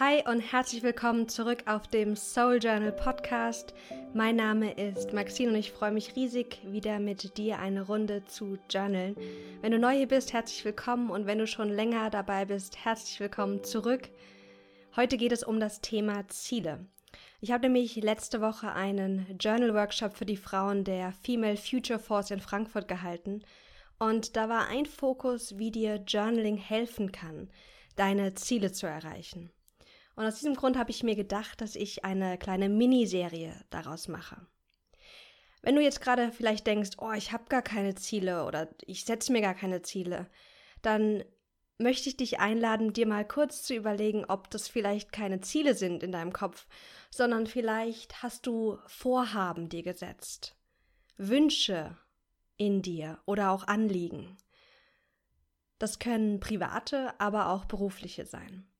Hi und herzlich willkommen zurück auf dem Soul Journal Podcast. Mein Name ist Maxine und ich freue mich riesig, wieder mit dir eine Runde zu journalen. Wenn du neu hier bist, herzlich willkommen und wenn du schon länger dabei bist, herzlich willkommen zurück. Heute geht es um das Thema Ziele. Ich habe nämlich letzte Woche einen Journal Workshop für die Frauen der Female Future Force in Frankfurt gehalten und da war ein Fokus, wie dir Journaling helfen kann, deine Ziele zu erreichen. Und aus diesem Grund habe ich mir gedacht, dass ich eine kleine Miniserie daraus mache. Wenn du jetzt gerade vielleicht denkst, oh, ich habe gar keine Ziele oder ich setze mir gar keine Ziele, dann möchte ich dich einladen, dir mal kurz zu überlegen, ob das vielleicht keine Ziele sind in deinem Kopf, sondern vielleicht hast du Vorhaben dir gesetzt, Wünsche in dir oder auch Anliegen. Das können private, aber auch berufliche sein.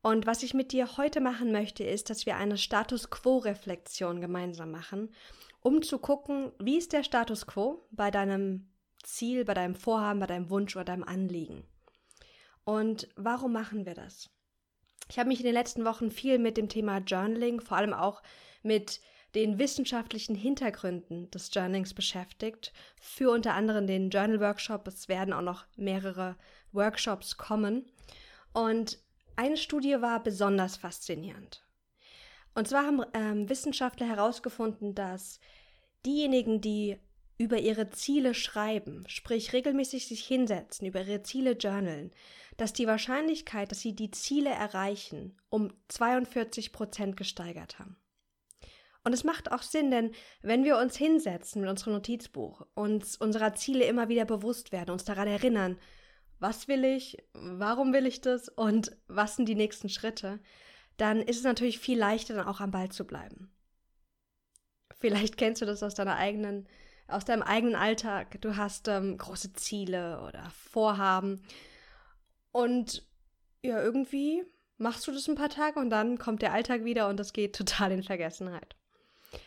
Und was ich mit dir heute machen möchte, ist, dass wir eine Status Quo-Reflexion gemeinsam machen, um zu gucken, wie ist der Status Quo bei deinem Ziel, bei deinem Vorhaben, bei deinem Wunsch oder deinem Anliegen. Und warum machen wir das? Ich habe mich in den letzten Wochen viel mit dem Thema Journaling, vor allem auch mit den wissenschaftlichen Hintergründen des Journalings beschäftigt, für unter anderem den Journal Workshop. Es werden auch noch mehrere Workshops kommen. Und eine Studie war besonders faszinierend. Und zwar haben ähm, Wissenschaftler herausgefunden, dass diejenigen, die über ihre Ziele schreiben, sprich regelmäßig sich hinsetzen, über ihre Ziele journalen, dass die Wahrscheinlichkeit, dass sie die Ziele erreichen, um 42 Prozent gesteigert haben. Und es macht auch Sinn, denn wenn wir uns hinsetzen mit unserem Notizbuch, uns unserer Ziele immer wieder bewusst werden, uns daran erinnern, was will ich, warum will ich das und was sind die nächsten Schritte, dann ist es natürlich viel leichter, dann auch am Ball zu bleiben. Vielleicht kennst du das aus deiner eigenen, aus deinem eigenen Alltag. Du hast ähm, große Ziele oder Vorhaben und ja, irgendwie machst du das ein paar Tage und dann kommt der Alltag wieder und das geht total in Vergessenheit.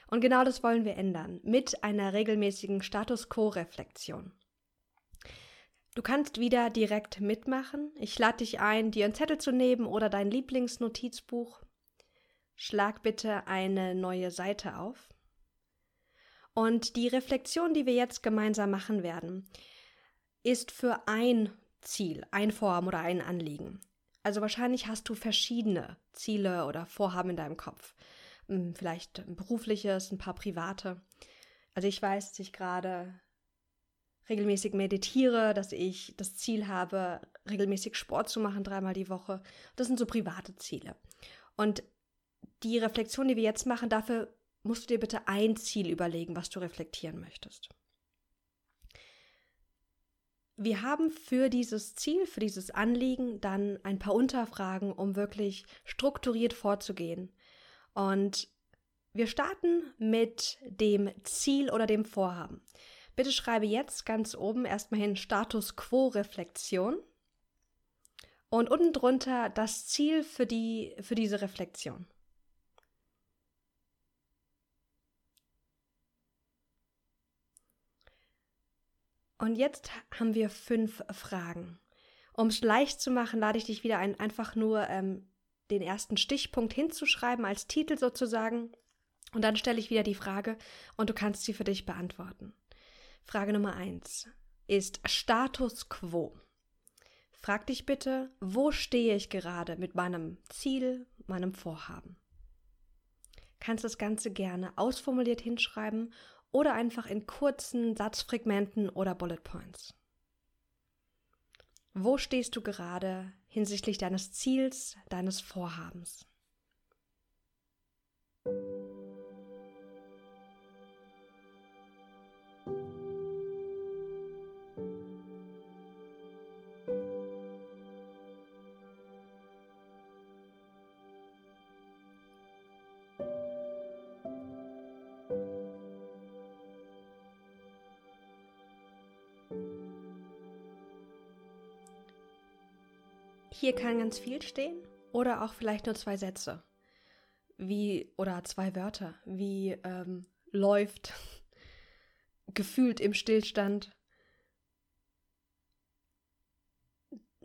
Und genau das wollen wir ändern mit einer regelmäßigen Status Quo-Reflexion. Du kannst wieder direkt mitmachen. Ich lade dich ein, dir einen Zettel zu nehmen oder dein Lieblingsnotizbuch. Schlag bitte eine neue Seite auf. Und die Reflexion, die wir jetzt gemeinsam machen werden, ist für ein Ziel, ein Vorhaben oder ein Anliegen. Also wahrscheinlich hast du verschiedene Ziele oder Vorhaben in deinem Kopf. Hm, vielleicht ein berufliches, ein paar private. Also ich weiß, dass ich gerade regelmäßig meditiere, dass ich das Ziel habe, regelmäßig Sport zu machen, dreimal die Woche. Das sind so private Ziele. Und die Reflexion, die wir jetzt machen, dafür musst du dir bitte ein Ziel überlegen, was du reflektieren möchtest. Wir haben für dieses Ziel, für dieses Anliegen dann ein paar Unterfragen, um wirklich strukturiert vorzugehen. Und wir starten mit dem Ziel oder dem Vorhaben. Bitte schreibe jetzt ganz oben erstmal hin Status Quo Reflexion und unten drunter das Ziel für, die, für diese Reflexion. Und jetzt haben wir fünf Fragen. Um es leicht zu machen, lade ich dich wieder ein, einfach nur ähm, den ersten Stichpunkt hinzuschreiben als Titel sozusagen. Und dann stelle ich wieder die Frage und du kannst sie für dich beantworten. Frage Nummer eins ist Status quo. Frag dich bitte, wo stehe ich gerade mit meinem Ziel, meinem Vorhaben? Kannst das Ganze gerne ausformuliert hinschreiben oder einfach in kurzen Satzfragmenten oder Bullet Points. Wo stehst du gerade hinsichtlich deines Ziels, deines Vorhabens? Hier kann ganz viel stehen oder auch vielleicht nur zwei Sätze. Wie, oder zwei Wörter, wie ähm, läuft, gefühlt im Stillstand.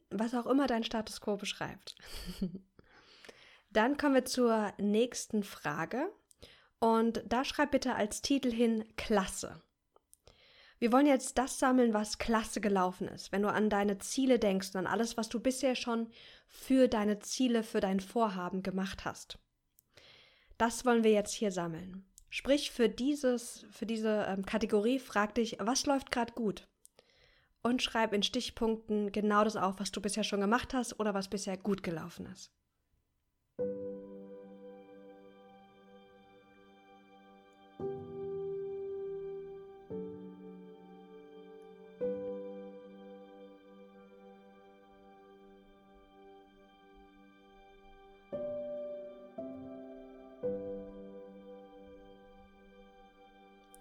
Was auch immer dein Status quo beschreibt. Dann kommen wir zur nächsten Frage. Und da schreib bitte als Titel hin Klasse. Wir wollen jetzt das sammeln, was klasse gelaufen ist. Wenn du an deine Ziele denkst und an alles, was du bisher schon für deine Ziele, für dein Vorhaben gemacht hast. Das wollen wir jetzt hier sammeln. Sprich, für, dieses, für diese ähm, Kategorie frag dich, was läuft gerade gut? Und schreib in Stichpunkten genau das auf, was du bisher schon gemacht hast oder was bisher gut gelaufen ist.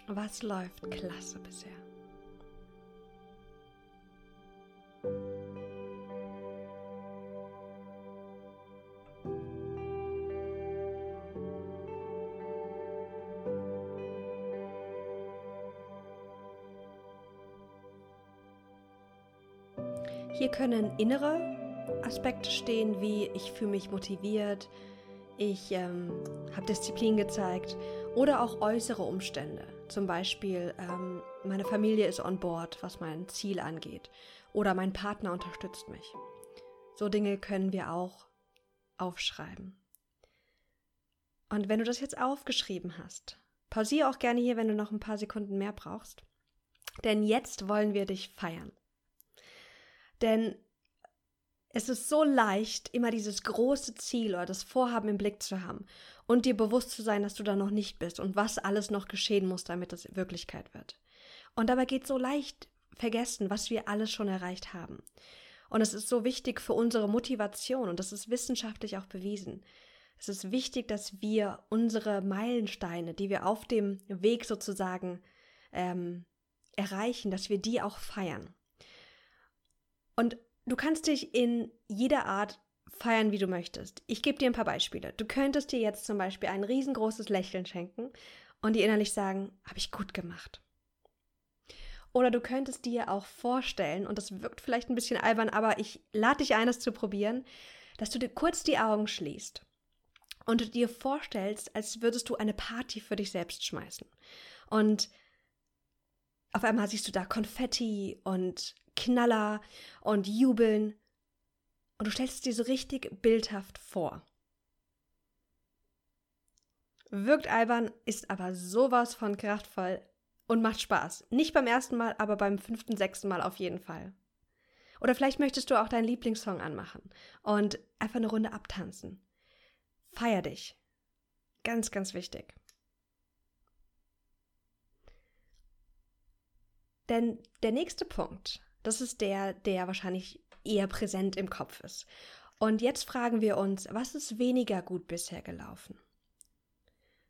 Was läuft klasse bisher? Hier können innere Aspekte stehen, wie ich fühle mich motiviert, ich ähm, habe Disziplin gezeigt oder auch äußere Umstände. Zum Beispiel, ähm, meine Familie ist on board, was mein Ziel angeht. Oder mein Partner unterstützt mich. So Dinge können wir auch aufschreiben. Und wenn du das jetzt aufgeschrieben hast, pausiere auch gerne hier, wenn du noch ein paar Sekunden mehr brauchst. Denn jetzt wollen wir dich feiern. Denn es ist so leicht, immer dieses große Ziel oder das Vorhaben im Blick zu haben und dir bewusst zu sein, dass du da noch nicht bist und was alles noch geschehen muss, damit es Wirklichkeit wird. Und dabei geht so leicht vergessen, was wir alles schon erreicht haben. Und es ist so wichtig für unsere Motivation und das ist wissenschaftlich auch bewiesen. Es ist wichtig, dass wir unsere Meilensteine, die wir auf dem Weg sozusagen ähm, erreichen, dass wir die auch feiern. Und Du kannst dich in jeder Art feiern, wie du möchtest. Ich gebe dir ein paar Beispiele. Du könntest dir jetzt zum Beispiel ein riesengroßes Lächeln schenken und dir innerlich sagen, habe ich gut gemacht. Oder du könntest dir auch vorstellen, und das wirkt vielleicht ein bisschen albern, aber ich lade dich ein, das zu probieren, dass du dir kurz die Augen schließt und dir vorstellst, als würdest du eine Party für dich selbst schmeißen. Und auf einmal siehst du da Konfetti und Knaller und Jubeln. Und du stellst es dir so richtig bildhaft vor. Wirkt albern, ist aber sowas von kraftvoll und macht Spaß. Nicht beim ersten Mal, aber beim fünften, sechsten Mal auf jeden Fall. Oder vielleicht möchtest du auch deinen Lieblingssong anmachen und einfach eine Runde abtanzen. Feier dich. Ganz, ganz wichtig. Denn der nächste Punkt, das ist der, der wahrscheinlich eher präsent im Kopf ist. Und jetzt fragen wir uns, was ist weniger gut bisher gelaufen?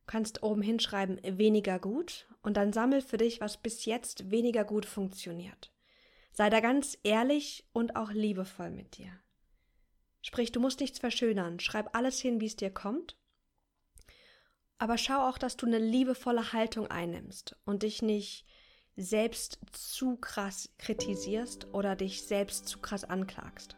Du kannst oben hinschreiben, weniger gut und dann sammel für dich, was bis jetzt weniger gut funktioniert. Sei da ganz ehrlich und auch liebevoll mit dir. Sprich, du musst nichts verschönern, schreib alles hin, wie es dir kommt. Aber schau auch, dass du eine liebevolle Haltung einnimmst und dich nicht selbst zu krass kritisierst oder dich selbst zu krass anklagst.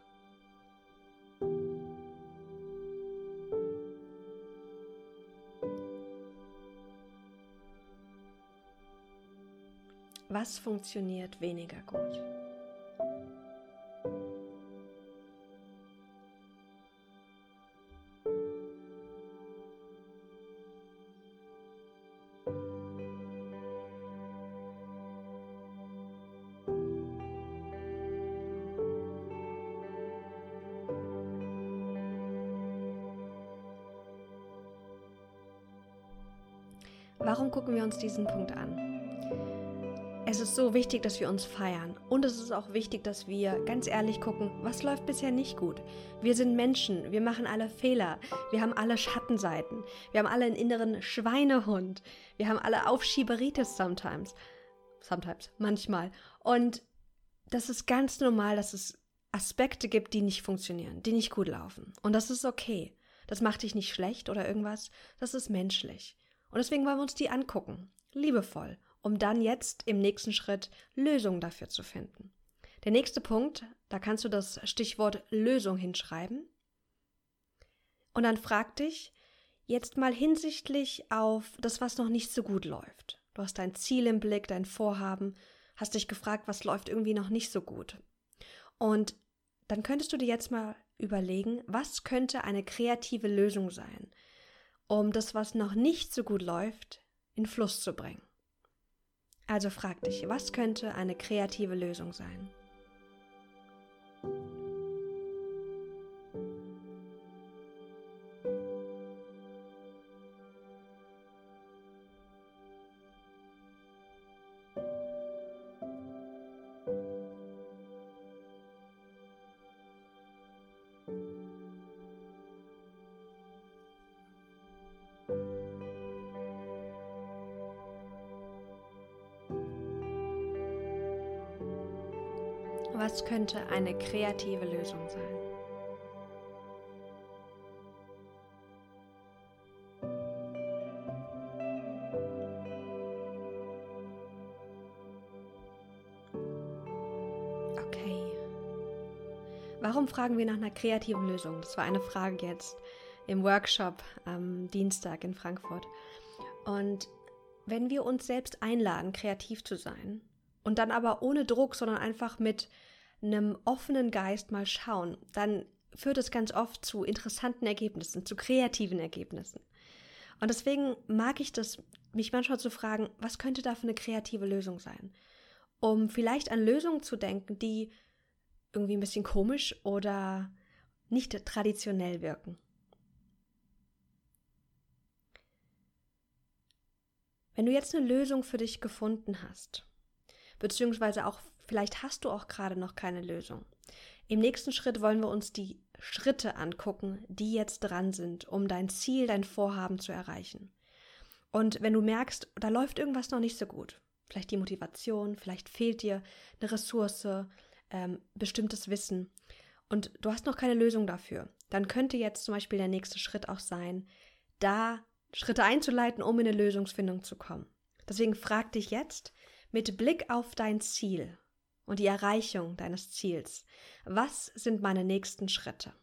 Was funktioniert weniger gut? Wir uns diesen Punkt an? Es ist so wichtig, dass wir uns feiern. Und es ist auch wichtig, dass wir ganz ehrlich gucken, was läuft bisher nicht gut. Wir sind Menschen, wir machen alle Fehler, wir haben alle Schattenseiten, wir haben alle einen inneren Schweinehund, wir haben alle Aufschieberitis sometimes. Sometimes, manchmal. Und das ist ganz normal, dass es Aspekte gibt, die nicht funktionieren, die nicht gut laufen. Und das ist okay. Das macht dich nicht schlecht oder irgendwas. Das ist menschlich. Und deswegen wollen wir uns die angucken, liebevoll, um dann jetzt im nächsten Schritt Lösungen dafür zu finden. Der nächste Punkt, da kannst du das Stichwort Lösung hinschreiben. Und dann frag dich jetzt mal hinsichtlich auf das, was noch nicht so gut läuft. Du hast dein Ziel im Blick, dein Vorhaben, hast dich gefragt, was läuft irgendwie noch nicht so gut. Und dann könntest du dir jetzt mal überlegen, was könnte eine kreative Lösung sein, um das, was noch nicht so gut läuft, in Fluss zu bringen. Also frag dich, was könnte eine kreative Lösung sein? Was könnte eine kreative Lösung sein? Okay. Warum fragen wir nach einer kreativen Lösung? Das war eine Frage jetzt im Workshop am Dienstag in Frankfurt. Und wenn wir uns selbst einladen, kreativ zu sein, und dann aber ohne Druck, sondern einfach mit einem offenen Geist mal schauen, dann führt es ganz oft zu interessanten Ergebnissen, zu kreativen Ergebnissen. Und deswegen mag ich das, mich manchmal zu fragen, was könnte da für eine kreative Lösung sein? Um vielleicht an Lösungen zu denken, die irgendwie ein bisschen komisch oder nicht traditionell wirken. Wenn du jetzt eine Lösung für dich gefunden hast, beziehungsweise auch vielleicht hast du auch gerade noch keine Lösung. Im nächsten Schritt wollen wir uns die Schritte angucken, die jetzt dran sind, um dein Ziel, dein Vorhaben zu erreichen. Und wenn du merkst, da läuft irgendwas noch nicht so gut, vielleicht die Motivation, vielleicht fehlt dir eine Ressource, ähm, bestimmtes Wissen und du hast noch keine Lösung dafür, dann könnte jetzt zum Beispiel der nächste Schritt auch sein, da Schritte einzuleiten, um in eine Lösungsfindung zu kommen. Deswegen frag dich jetzt, mit Blick auf dein Ziel und die Erreichung deines Ziels, was sind meine nächsten Schritte?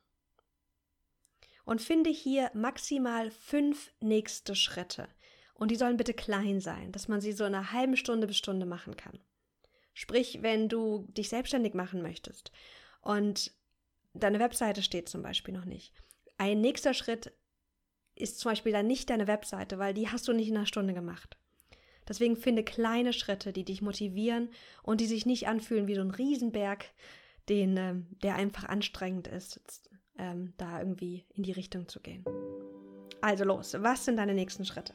Und finde hier maximal fünf nächste Schritte. Und die sollen bitte klein sein, dass man sie so in einer halben Stunde bis Stunde machen kann. Sprich, wenn du dich selbstständig machen möchtest und deine Webseite steht zum Beispiel noch nicht. Ein nächster Schritt ist zum Beispiel dann nicht deine Webseite, weil die hast du nicht in einer Stunde gemacht. Deswegen finde kleine Schritte, die dich motivieren und die sich nicht anfühlen wie so ein Riesenberg, den, ähm, der einfach anstrengend ist, ähm, da irgendwie in die Richtung zu gehen. Also los, was sind deine nächsten Schritte?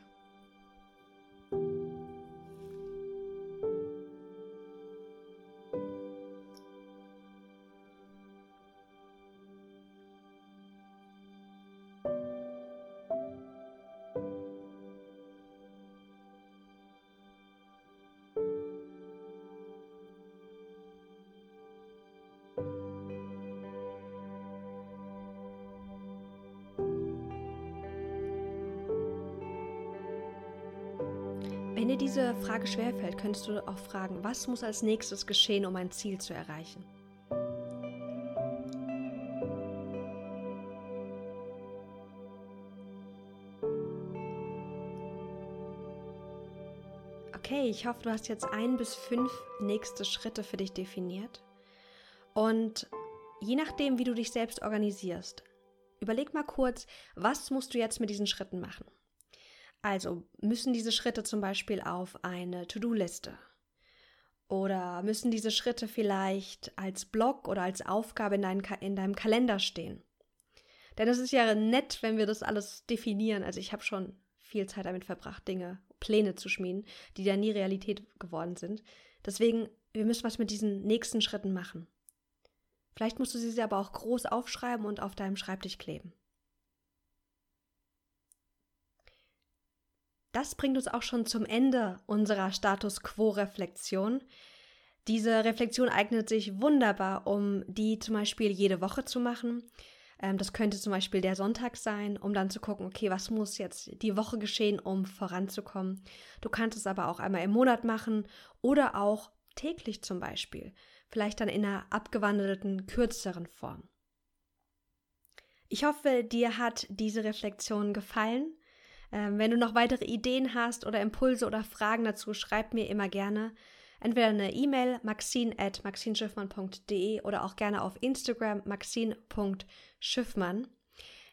Dir diese Frage schwerfällt, könntest du auch fragen, was muss als nächstes geschehen, um ein Ziel zu erreichen? Okay, ich hoffe, du hast jetzt ein bis fünf nächste Schritte für dich definiert. Und je nachdem, wie du dich selbst organisierst, überleg mal kurz, was musst du jetzt mit diesen Schritten machen? Also müssen diese Schritte zum Beispiel auf eine To-Do-Liste oder müssen diese Schritte vielleicht als Blog oder als Aufgabe in, dein, in deinem Kalender stehen? Denn es ist ja nett, wenn wir das alles definieren. Also ich habe schon viel Zeit damit verbracht, Dinge, Pläne zu schmieden, die dann nie Realität geworden sind. Deswegen, wir müssen was mit diesen nächsten Schritten machen. Vielleicht musst du sie aber auch groß aufschreiben und auf deinem Schreibtisch kleben. Das bringt uns auch schon zum Ende unserer Status Quo-Reflexion. Diese Reflexion eignet sich wunderbar, um die zum Beispiel jede Woche zu machen. Ähm, das könnte zum Beispiel der Sonntag sein, um dann zu gucken, okay, was muss jetzt die Woche geschehen, um voranzukommen. Du kannst es aber auch einmal im Monat machen oder auch täglich zum Beispiel. Vielleicht dann in einer abgewandelten, kürzeren Form. Ich hoffe, dir hat diese Reflexion gefallen. Ähm, wenn du noch weitere Ideen hast oder Impulse oder Fragen dazu, schreib mir immer gerne. Entweder eine E-Mail maxine.maxinschiffmann.de oder auch gerne auf Instagram maxine.schiffmann.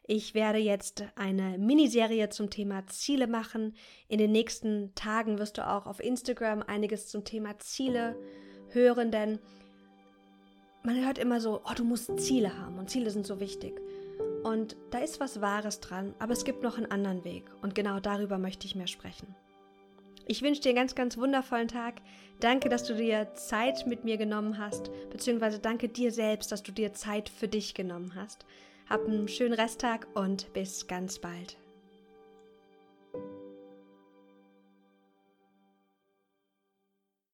Ich werde jetzt eine Miniserie zum Thema Ziele machen. In den nächsten Tagen wirst du auch auf Instagram einiges zum Thema Ziele hören, denn man hört immer so, oh, du musst Ziele haben und Ziele sind so wichtig. Und da ist was Wahres dran, aber es gibt noch einen anderen Weg und genau darüber möchte ich mehr sprechen. Ich wünsche dir einen ganz, ganz wundervollen Tag. Danke, dass du dir Zeit mit mir genommen hast, beziehungsweise danke dir selbst, dass du dir Zeit für dich genommen hast. Hab einen schönen Resttag und bis ganz bald.